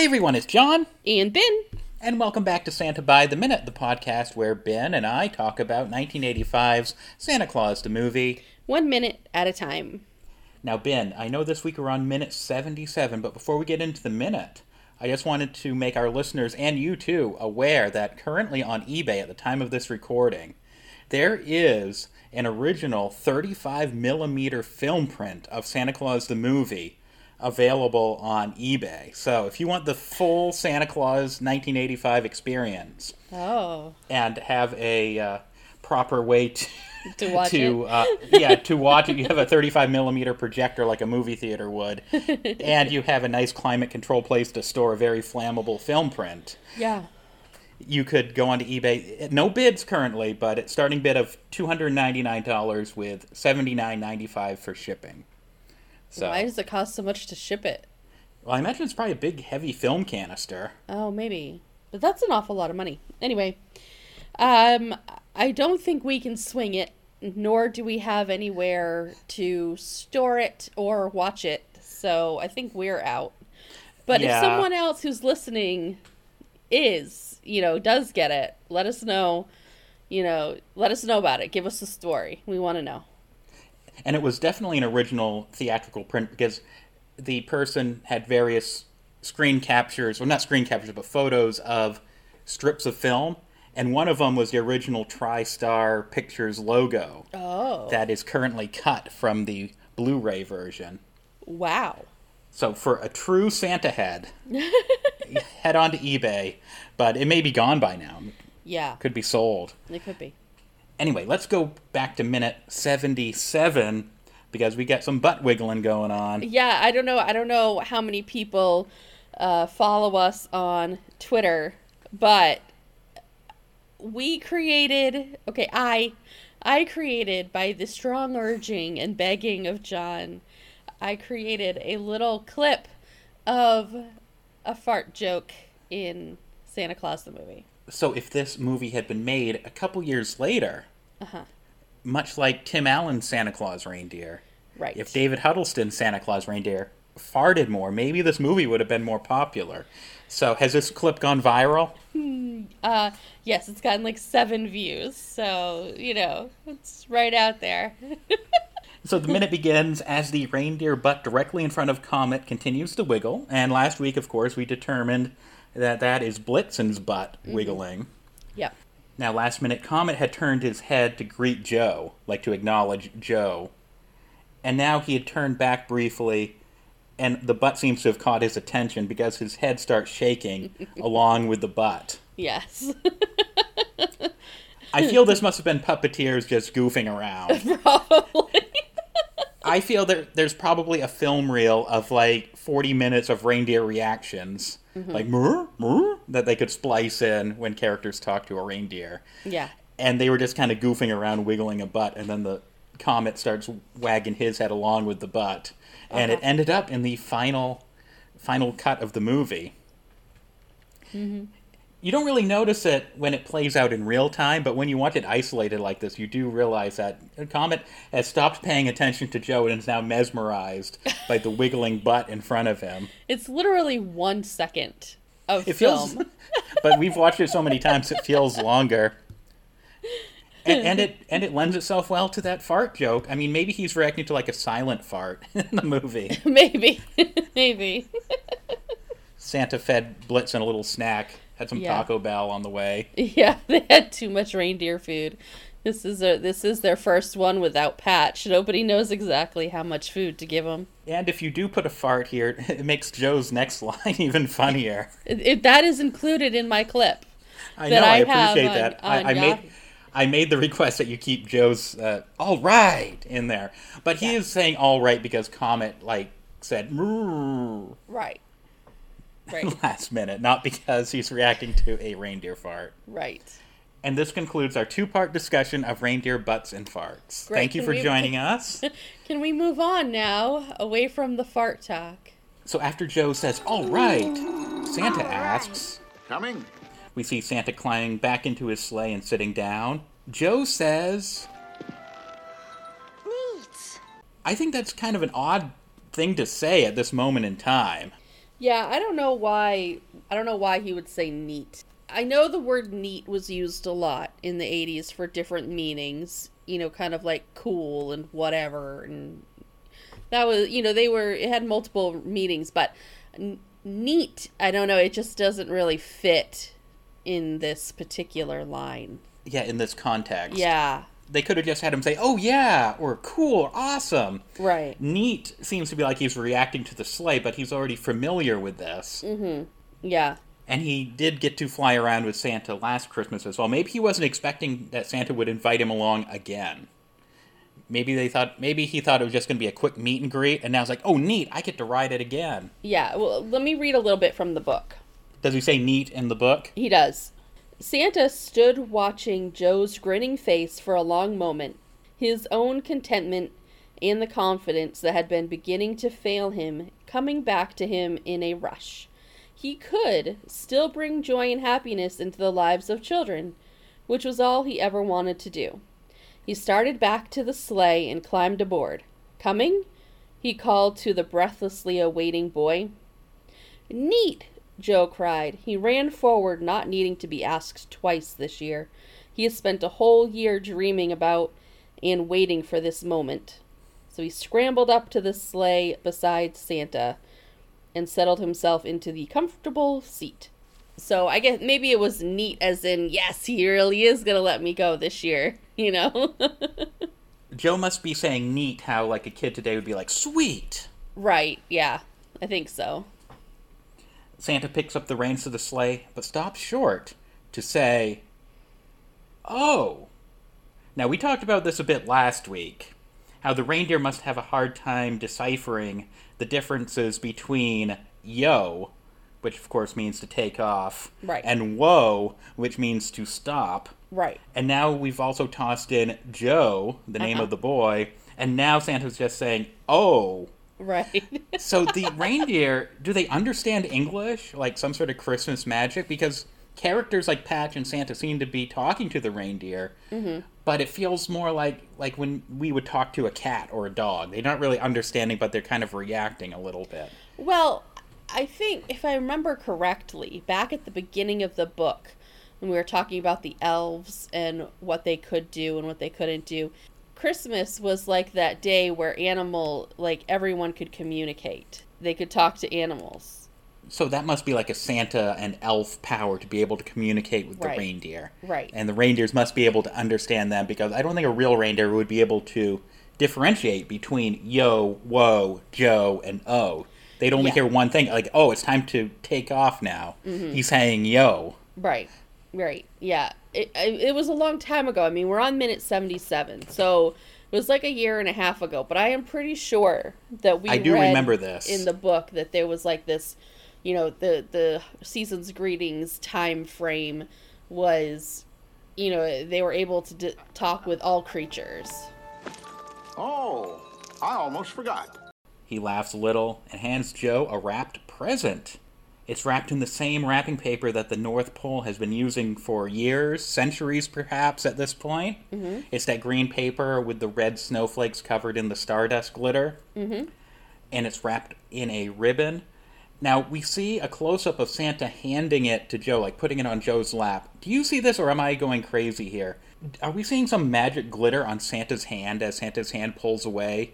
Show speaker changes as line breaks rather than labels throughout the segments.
Hi, everyone. It's John,
And Ben.
and welcome back to Santa by the Minute, the podcast where Ben and I talk about 1985's Santa Claus the movie.
One minute at a time.
Now, Ben, I know this week we're on minute 77, but before we get into the minute, I just wanted to make our listeners and you too aware that currently on eBay at the time of this recording, there is an original 35 millimeter film print of Santa Claus the movie available on eBay. So if you want the full Santa Claus 1985 experience
Oh.
and have a uh, proper way to
To watch
to
it.
uh, yeah to watch it, you have a 35 millimeter projector like a movie theater would, and you have a nice climate control place to store a very flammable film print.
Yeah.
You could go onto eBay. No bids currently, but it's starting bid of two hundred ninety nine dollars with seventy nine ninety five for shipping. So
Why does it cost so much to ship it?
well, I imagine it's probably a big heavy film canister.
Oh, maybe. But that's an awful lot of money. Anyway, um, I don't think we can swing it, nor do we have anywhere to store it or watch it. So I think we're out. But
Yeah.
if someone else who's listening is, you know, does get it, let us know. You know, let us know about it. Give us the story. We want to know.
And it was definitely an original theatrical print because the person had various screen captures, well, not screen captures, but photos of strips of film, and one of them was the original TriStar Pictures logo
Oh.
that is currently cut from the Blu-ray version.
Wow.
So for a true Santa head, head on to eBay, but it may be gone by now.
Yeah,
Could be sold.
it could be.
Anyway, let's go back to minute 77 because we got some butt wiggling going on.
Yeah, I don't know. I don't know how many people uh, follow us on Twitter, but we created. Okay, I, I created by the strong urging and begging of John. I created a little clip of a fart joke in Santa Claus the movie.
So if this movie had been made a couple years later,
Uh-huh.
much like Tim Allen's Santa Claus reindeer,
Right.
if David Huddleston's Santa Claus reindeer farted more, maybe this movie would have been more popular. So has this clip gone viral?
uh, yes, it's gotten like seven views, so you know it's right out there.
So the minute begins as the reindeer butt directly in front of Comet continues to wiggle, and last week, of course, we determined that that is Blitzen's butt wiggling.
yep.
Now, last minute, Comet had turned his head to greet Joe, like to acknowledge Joe. And now he had turned back briefly, and the butt seems to have caught his attention because his head starts shaking along with the butt.
Yes.
I feel this must have been puppeteers just goofing around.
Probably.
I feel that there's probably a film reel of like 40 minutes of reindeer reactions, like "Murr, murr," that they could splice in when characters talk to a reindeer.
yeah.
and they were just kind of goofing around, wiggling a butt, and then the comet starts wagging his head along with the butt, and it
Uh-huh.
ended up in the final, final cut of the movie.
Mm-hmm.
You don't really notice it when it plays out in real time, but when you watch it isolated like this, you do realize that Comet has stopped paying attention to Joe and is now mesmerized by the wiggling butt in front of him.
It's literally one second of
It
film.
feels, but we've watched it so many times it feels longer. And, and it and it lends itself well to that fart joke. I mean, maybe he's reacting to like a silent fart in the movie.
Maybe. Maybe.
Santa fed Blitzen a little snack, had some
Yeah.
Taco Bell on the way.
Yeah, they had too much reindeer food. This is a, this is their first one without patch. Nobody knows exactly how much food to give them.
And if you do put a fart here, it makes Joe's next line even funnier.
It, it, that is included in my clip.
I know, I,
I
appreciate
on-
that.
on
I, I made I made the request that you keep Joe's uh, "all right" in there, but he
Yeah.
is saying "all right" because Comet like said "Moo."
Right. Right.
last minute, not because he's reacting to a reindeer fart.
right.
And this concludes our two part discussion of reindeer butts and farts.
Great.
Thank you
Can
for
we-
joining us.
Can we move on now, away from the fart talk?
So after Joe says, All right, Santa asks,
Coming.
we see Santa climbing back into his sleigh and sitting down. Joe says,
Neat.
I think that's kind of an odd thing to say at this moment in time.
Yeah, I don't know why. I don't know why he would say neat. I know the word neat was used a lot in the 80s for different meanings, you know, kind of like cool and whatever and that was, you know, they were it had multiple meanings, but neat, I don't know, it just doesn't really fit in this particular line.
Yeah, in this context.
Yeah.
They could have just had him say, "Oh yeah," or "Cool," or "Awesome."
Right.
Neat seems to be like he's reacting to the sleigh, but he's already familiar with this.
Mhm. Yeah.
And he did get to fly around with Santa last Christmas as well. Maybe he wasn't expecting that Santa would invite him along again. Maybe they thought maybe he thought it was just going to be a quick meet and greet, and now it's like, oh, neat, I get to ride it again.
Yeah, well, let me read a little bit from the book.
Does he say neat in the book?
He does. Santa stood watching Joe's grinning face for a long moment, his own contentment and the confidence that had been beginning to fail him coming back to him in a rush. He could still bring joy and happiness into the lives of children, which was all he ever wanted to do. He started back to the sleigh and climbed aboard. Coming? he called to the breathlessly awaiting boy. Neat! Joe cried. He ran forward, not needing to be asked twice this year. He has spent a whole year dreaming about and waiting for this moment. So he scrambled up to the sleigh beside Santa and settled himself into the comfortable seat. So I guess maybe it was neat as in, yes, he really is going to let me go this year, you know?
Joe must be saying neat how like a kid today would be like, sweet.
right, yeah. I think so.
Santa picks up the reins of the sleigh, but stops short to say, Oh. Now, we talked about this a bit last week how the reindeer must have a hard time deciphering the differences between yo, which of course means to take off,
Right.
and whoa, which means to stop.
Right.
And now we've also tossed in Joe, the name
Uh-huh.
of the boy, and now Santa's just saying, oh.
Right.
So the reindeer, do they understand English, like some sort of Christmas magic? Because characters like Patch and Santa seem to be talking to the reindeer,
Mm-hmm.
but it feels more like like when we would talk to a cat or a dog. They're not really understanding, but they're kind of reacting a little bit.
Well, I think if I remember correctly, back at the beginning of the book, when we were talking about the elves and what they could do and what they couldn't do, Christmas was like that day where animal, like everyone could communicate. They could talk to animals.
So that must be like a Santa and elf power to be able to communicate with the reindeer.
Right.
And the reindeers must be able to understand them because I don't think a real reindeer would be able to differentiate between yo, whoa, Joe, and oh. They'd only
Yeah.
hear one thing, like, oh, it's time to take off now.
Mm-hmm.
He's saying yo.
Right. Right. Yeah. It, it it was a long time ago. I mean, we're on minute 77. So it was like a year and a half ago, but I am pretty sure that we
I do
read
remember this.
in the book that there was like this, you know, the the season's greetings time frame was you know, they were able to d- talk with all creatures.
Oh, I almost forgot.
He laughs a little and hands Joe a wrapped present. It's wrapped in the same wrapping paper that the North Pole has been using for years, centuries perhaps at this point. Mm-hmm. It's that green paper with the red snowflakes covered in the stardust glitter. Mm-hmm. And it's wrapped in a ribbon. Now, we see a close up of Santa handing it to Joe, like putting it on Joe's lap. Do you see this, or am I going crazy here? Are we seeing some magic glitter on Santa's hand as Santa's hand pulls away?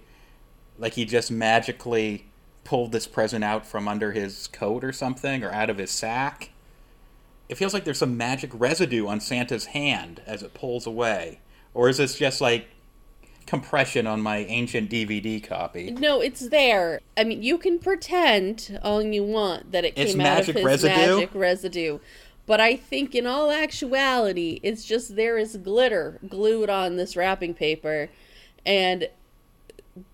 like he just magically pulled this present out from under his coat or something or out of his sack it feels like there's some magic residue on santa's hand as it pulls away or is this just like compression on my ancient dvd copy
No, it's there. I mean, you can pretend all you want that it
It's
came out of his
residue?
magic residue. But I think in all actuality, it's just there is glitter glued on this wrapping paper and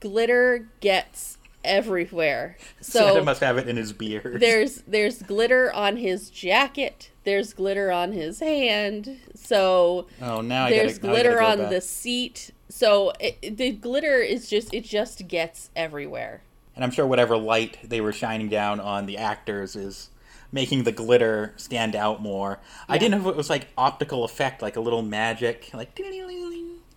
glitter gets everywhere.
santa
So
must have it in his beard
there's there's glitter on his jacket, there's glitter on his hand. So
oh now
there's
I gotta, now
glitter
go
on
back.
the seat. So it, the glitter is just it just gets everywhere.
and i'm sure whatever light they were shining down on the actors is making the glitter stand out more i didn't know if it was like optical effect like a little magic like.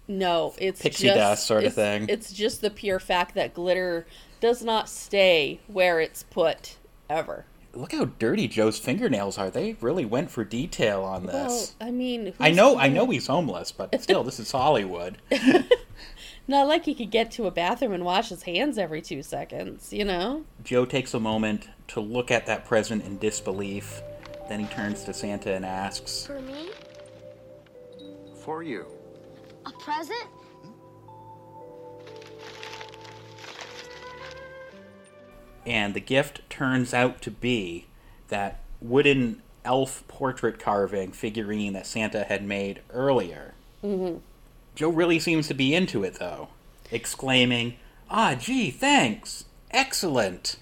No, it's
Pixie
just,
dust sort of thing.
It's just the pure fact that glitter does not stay where it's put ever.
look how dirty Joe's fingernails are. They really went for detail on this.
Well,
this.
I mean,
I know, I
gonna-
know he's homeless, but still, this is Hollywood.
Not like he could get to a bathroom and wash his hands every two seconds, you know?
Joe takes a moment to look at that present in disbelief. Then he turns to Santa and asks,
For me?
For you.
A present?
And the gift turns out to be that wooden elf portrait carving figurine that Santa had made earlier. Mm-hmm. Joe really seems to be into it, though, exclaiming, Ah, gee, thanks! Excellent!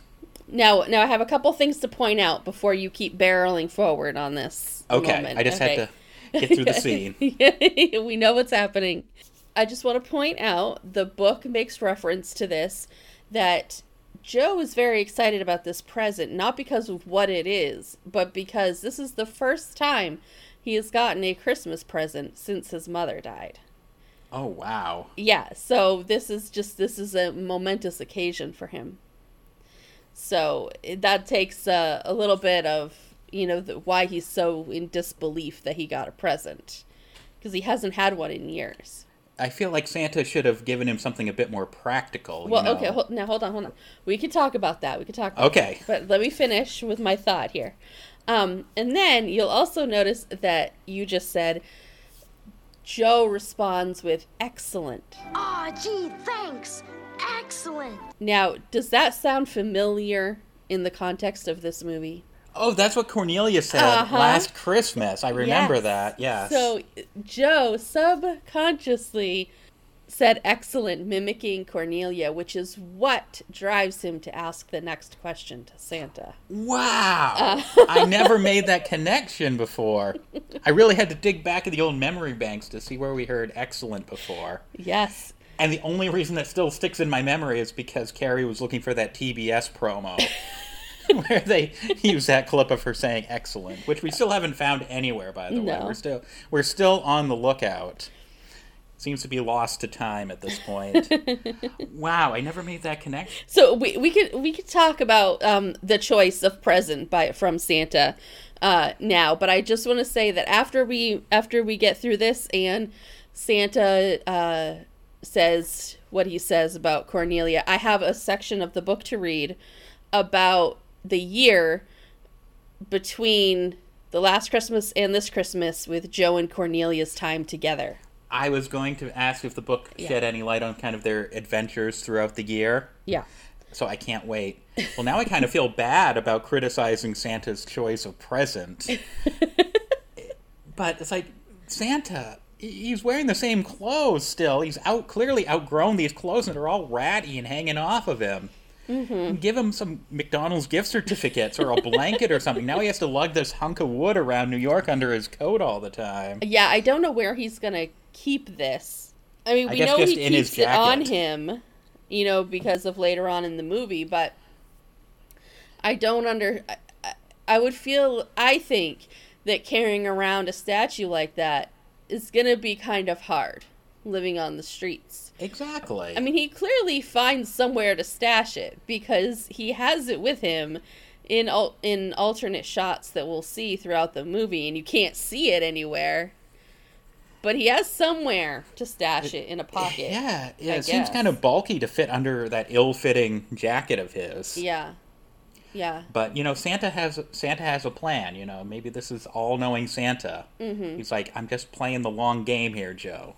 Now, now I have a couple things to point out before you keep barreling forward on this.
Okay,
moment.
I just
Okay.
had to get through the scene.
we know what's happening. I just want to point out the book makes reference to this that Joe is very excited about this present, not because of what it is, but because this is the first time he has gotten a Christmas present since his mother died.
Oh, wow.
Yeah, so this is just this is a momentous occasion for him. So that takes uh, a little bit of you know the, why he's so in disbelief that he got a present because he hasn't had one in years.
I feel like Santa should have given him something a bit more practical. you
Well,
know.
okay, hold, now hold on, hold on. We could talk about that. We could talk. About
Okay.
that. but let me finish with my thought here. Um, and then you'll also notice that you just said Joe responds with excellent.
Aw, gee, thanks. Excellent.
Now, does that sound familiar in the context of this movie?
Oh, that's what Cornelia said
Uh-huh.
last Christmas. I remember
Yes.
that, yes.
So Joe subconsciously said excellent, mimicking Cornelia, which is what drives him to ask the next question to Santa.
Wow.
Uh.
I never made that connection before. I really had to dig back in the old memory banks to see where we heard excellent before.
Yes.
And the only reason that still sticks in my memory is because Carrie was looking for that TBS promo where they use that clip of her saying excellent, which we still haven't found anywhere by the way. We're still we're still on the lookout. Seems to be lost to time at this point. wow, I never made that connection.
So we, we could we could talk about um, the choice of present by from Santa uh, now, but I just want to say that after we after we get through this and Santa uh, says what he says about Cornelia, I have a section of the book to read about the year between the last Christmas and this Christmas with Joe and Cornelia's time together.
I was going to ask if the book shed any light on kind of their adventures throughout the year.
Yeah.
So I can't wait. Well, now I kind of feel bad about criticizing Santa's choice of present. but it's like Santa, he's wearing the same clothes still. He's out clearly outgrown these clothes and they're all ratty and hanging off of him. Mm-hmm. Give him some McDonald's gift certificates or a blanket or something. Now he has to lug this hunk of wood around New York under his coat all the time.
Yeah, I don't know where he's gonna keep this. I mean, we
guess
know he keeps it on him, you know, because of later on in the movie. But I don't under. I, I- I would feel. I think that carrying around a statue like that is gonna be kind of hard, living on the streets.
Exactly.
I mean, he clearly finds somewhere to stash it because he has it with him in al- in alternate shots that we'll see throughout the movie, and you can't see it anywhere. But he has somewhere to stash it in a pocket.
yeah, yeah.
I
It seems kind of bulky to fit under that ill-fitting jacket of his.
Yeah. Yeah.
But you know, Santa has Santa has a plan. You know, maybe this is all-knowing Santa. Mm-hmm. He's like, I'm just playing the long game here, Joe.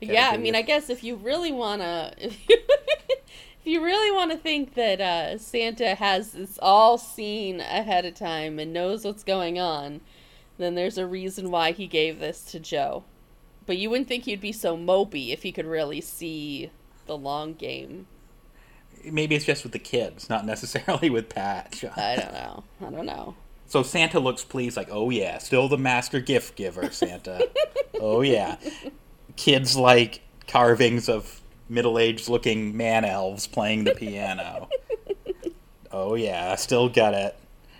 Yeah, I mean, I guess if you really want to if you, if you really want to think that uh, Santa has this all seen ahead of time and knows what's going on, then there's a reason why he gave this to Joe. But you wouldn't think he'd be so mopey if he could really see the long game.
Maybe it's just with the kids, not necessarily with Pat.
I don't know. I don't know.
So Santa looks pleased, like, oh yeah, still the master gift giver, Santa. oh yeah. Kids like carvings of middle-aged looking man elves playing the piano. oh yeah, I still got it.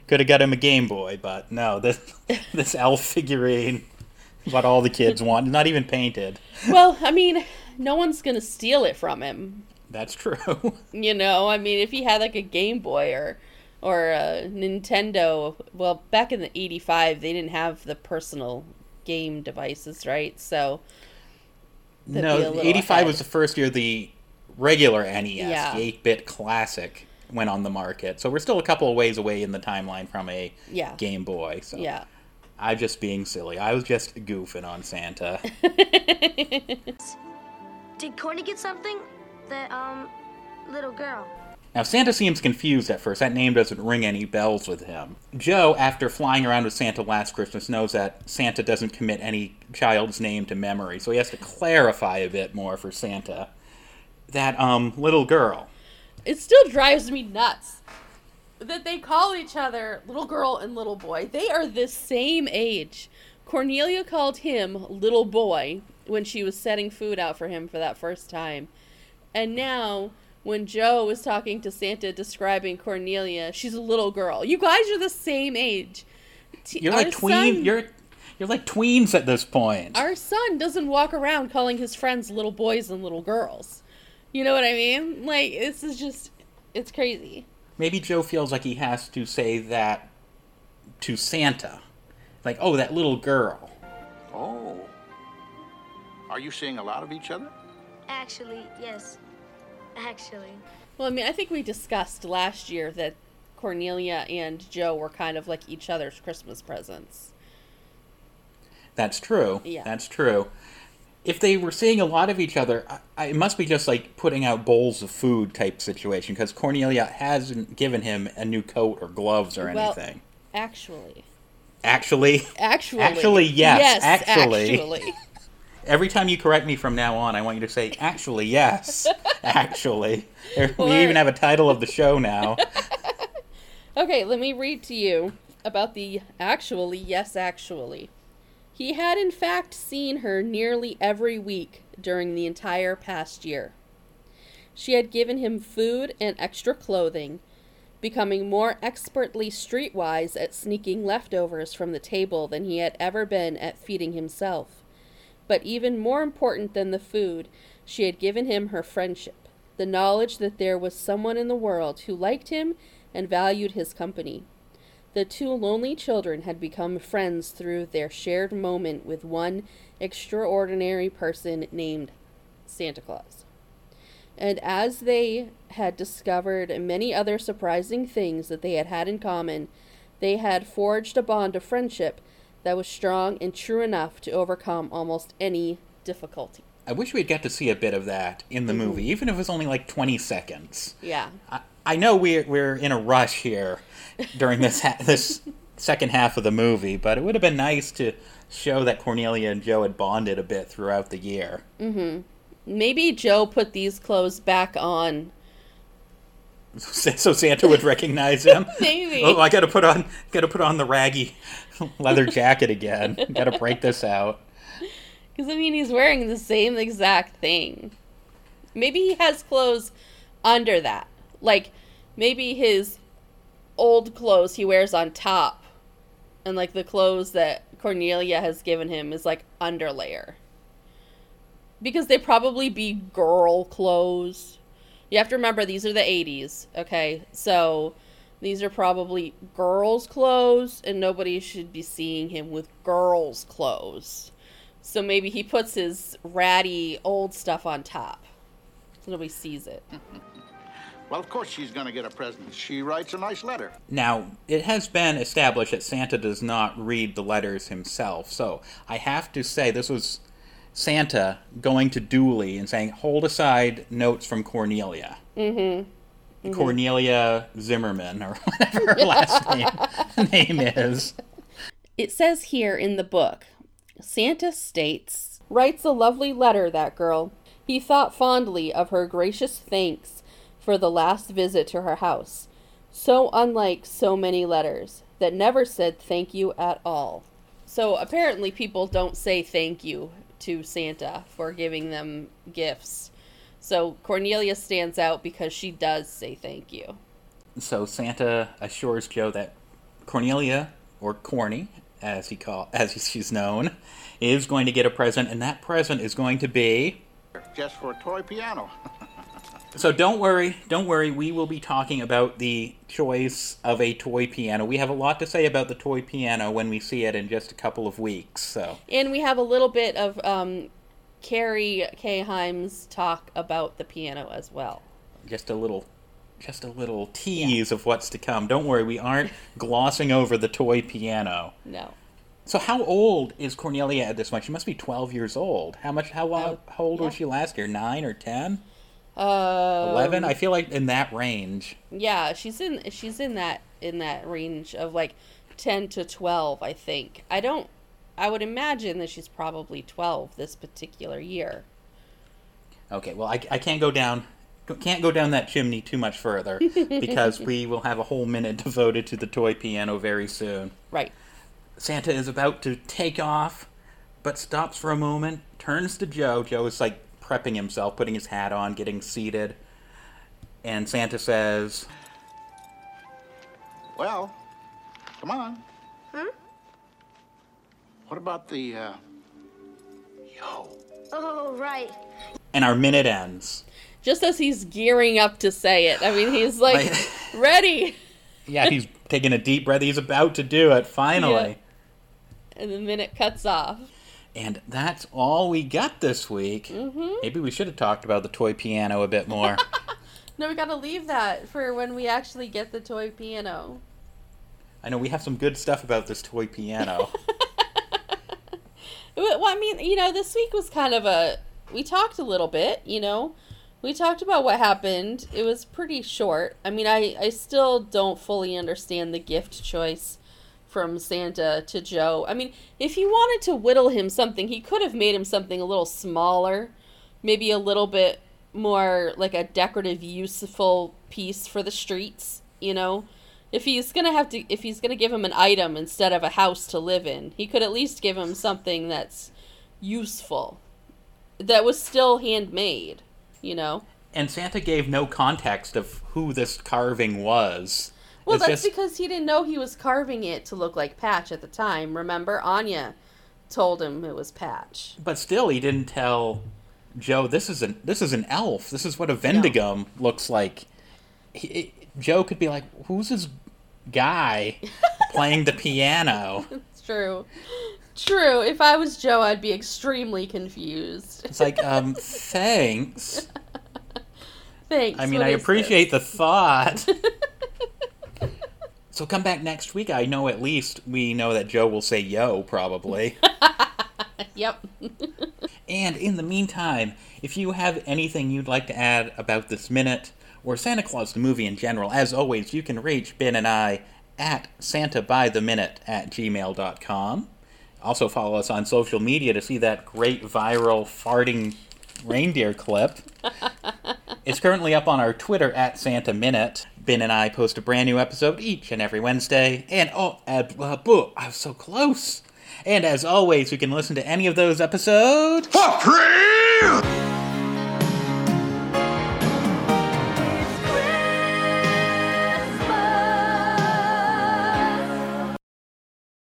Could have got him a Game Boy, but no, this this elf figurine what all the kids want. Not even painted.
Well, I mean, no one's gonna steal it from him.
That's true.
You know, I mean, if he had like a Game Boy or or uh, Nintendo. Well, back in the '85, they didn't have the personal game devices, right? So a
no,
little
85
ahead.
was the first year the regular NES,
Yeah.
the 8-bit classic, went on the market. So we're still a couple of ways away in the timeline from a
Yeah.
Game Boy. So
yeah.
I'm just being silly. I was just goofing on Santa.
Did Corny get something? That, um, little girl.
Now, Santa seems confused at first. That name doesn't ring any bells with him. Joe, after flying around with Santa last Christmas, knows that Santa doesn't commit any child's name to memory, so he has to clarify a bit more for Santa. That, um, little girl.
it still drives me nuts that they call each other little girl and little boy. They are the same age. Cornelia called him little boy when she was setting food out for him for that first time. And now, when Joe was talking to Santa describing Cornelia, she's a little girl. You guys are the same age. T-
You're like tween.
son-
You're you're like tweens at this point.
our son doesn't walk around calling his friends little boys and little girls. You know what I mean? Like, this is just, it's crazy.
Maybe Joe feels like he has to say that to Santa, like, "Oh, that little girl."
Oh. Are you seeing a lot of each other?
Actually, yes. Actually.
Well, I mean, I think we discussed last year that Cornelia and Joe were kind of like each other's Christmas presents.
That's true.
Yeah.
That's true. If they were seeing a lot of each other, I, I, it must be just like putting out bowls of food type situation because Cornelia hasn't given him a new coat or gloves or
Well,
anything.
Actually.
Actually,
Actually.
Actually, yes,
Yes,
actually.
actually.
every time you correct me from now on, I want you to say, actually, yes. actually. There- We even have a title of the show now.
Okay, let me read to you about the actually, yes, actually. He had in fact seen her nearly every week during the entire past year. She had given him food and extra clothing, becoming more expertly streetwise at sneaking leftovers from the table than he had ever been at feeding himself. But even more important than the food, she had given him her friendship, the knowledge that there was someone in the world who liked him and valued his company. The two lonely children had become friends through their shared moment with one extraordinary person named Santa Claus. And as they had discovered many other surprising things that they had had in common, they had forged a bond of friendship that was strong and true enough to overcome almost any difficulty.
I wish we'd get to see a bit of that in the
Mm-hmm.
movie, even if it was only like 20 seconds.
Yeah.
I, I know we're, we're in a rush here during this ha- this second half of the movie, but it would have been nice to show that Cornelia and Joe had bonded a bit throughout the year. Mhm.
Maybe Joe put these clothes back on.
so Santa would recognize him.
Maybe.
Oh, I gotta put on gotta put on the raggy leather jacket again. gotta break this out.
Because, I mean, he's wearing the same exact thing. Maybe he has clothes under that. Like, maybe his old clothes he wears on top. And, like, the clothes that Cornelia has given him is, like, underlayer. Because they probably be girl clothes. You have to remember, these are the 80s, okay? So, these are probably girls' clothes, and nobody should be seeing him with girls' clothes. So maybe he puts his ratty old stuff on top. So nobody sees it.
Well, of course she's going to get a present. She writes a nice letter.
Now, it has been established that Santa does not read the letters himself, so I have to say this was Santa going to Dooley and saying, "Hold aside notes from Cornelia." Mm-hmm. Mm-hmm. Cornelia Zimmerman, or whatever her last name name is.
It says here in the book Santa states, writes a lovely letter, that girl. He thought fondly of her gracious thanks for the last visit to her house. So unlike so many letters that never said thank you at all. So apparently, people don't say thank you to Santa for giving them gifts. So Cornelia stands out because she does say thank you.
So Santa assures Joe that Cornelia, or Corny, as he call as she's known, is going to get a present, and that present is going to be
Just for a toy piano.
So don't worry, don't worry. We will be talking about the choice of a toy piano. We have a lot to say about the toy piano when we see it in just a couple of weeks. So
And we have a little bit of um, Carrie Kei Heim's talk about the piano as well.
just a little, just a little tease of what's to come. Don't worry, we aren't glossing over the toy piano.
No.
So how old is Cornelia at this point? She must be twelve years old. How much? How, uh, how old was she last year? Nine or ten?
Uh,
Eleven? I feel like in that range.
Yeah, she's in she's in that in that range of like 10 to 12, I think. I don't I would imagine that she's probably 12 this particular year.
Okay, well, I, I can't go down can't go down that chimney too much further because we will have a whole minute devoted to the toy piano very soon.
Right.
Santa is about to take off, but stops for a moment, turns to Joe. Joe is like prepping himself, putting his hat on, getting seated. And Santa says,
Well, come on.
Hmm?
What about the, uh, yo?
Oh, right.
and our minute ends.
Just as he's gearing up to say it. I mean, he's like
Like-
ready.
Yeah, he's taking a deep breath. He's about to do it, finally.
And the minute cuts off.
And that's all we got this week.
Mm-hmm.
Maybe we should have talked about the toy piano a bit more.
No, we got to leave that for when we actually get the toy piano.
I know we have some good stuff about this toy piano.
Well, I mean, you know, this week was kind of a. We talked a little bit, you know. We talked about what happened. It was pretty short. I mean, I, I still don't fully understand the gift choice from Santa to Joe. I mean, if he wanted to whittle him something, he could have made him something a little smaller, maybe a little bit more like a decorative, useful piece for the streets, you know? If he's gonna have to, if he's gonna give him an item instead of a house to live in, he could at least give him something that's useful, that was still handmade, you know.
and Santa gave no context of who this carving was.
Well,
It's
that's
just-
because he didn't know he was carving it to look like Patch at the time. Remember, Anya told him it was Patch.
But still, he didn't tell Joe this is an this is an elf. This is what a Vendequm looks like. He, Joe could be like, "Who's this guy playing the piano?"
It's true. True. If I was Joe, I'd be extremely confused.
It's like, um, thanks.
Thanks.
I mean, I appreciate the thought. so come back next week. I know at least we know that Joe will say yo, probably.
Yep.
And in the meantime, if you have anything you'd like to add about this minute, or Santa Claus the movie in general, as always, you can reach Ben and I at santabytheminute at gmail.com. Also follow us on social media to see that great viral farting reindeer clip. It's currently up on our Twitter at Santa Minute. Ben and I post a brand new episode each and every Wednesday. And oh, uh, blah, blah, I was so close. And as always, you can listen to any of those episodes
For free!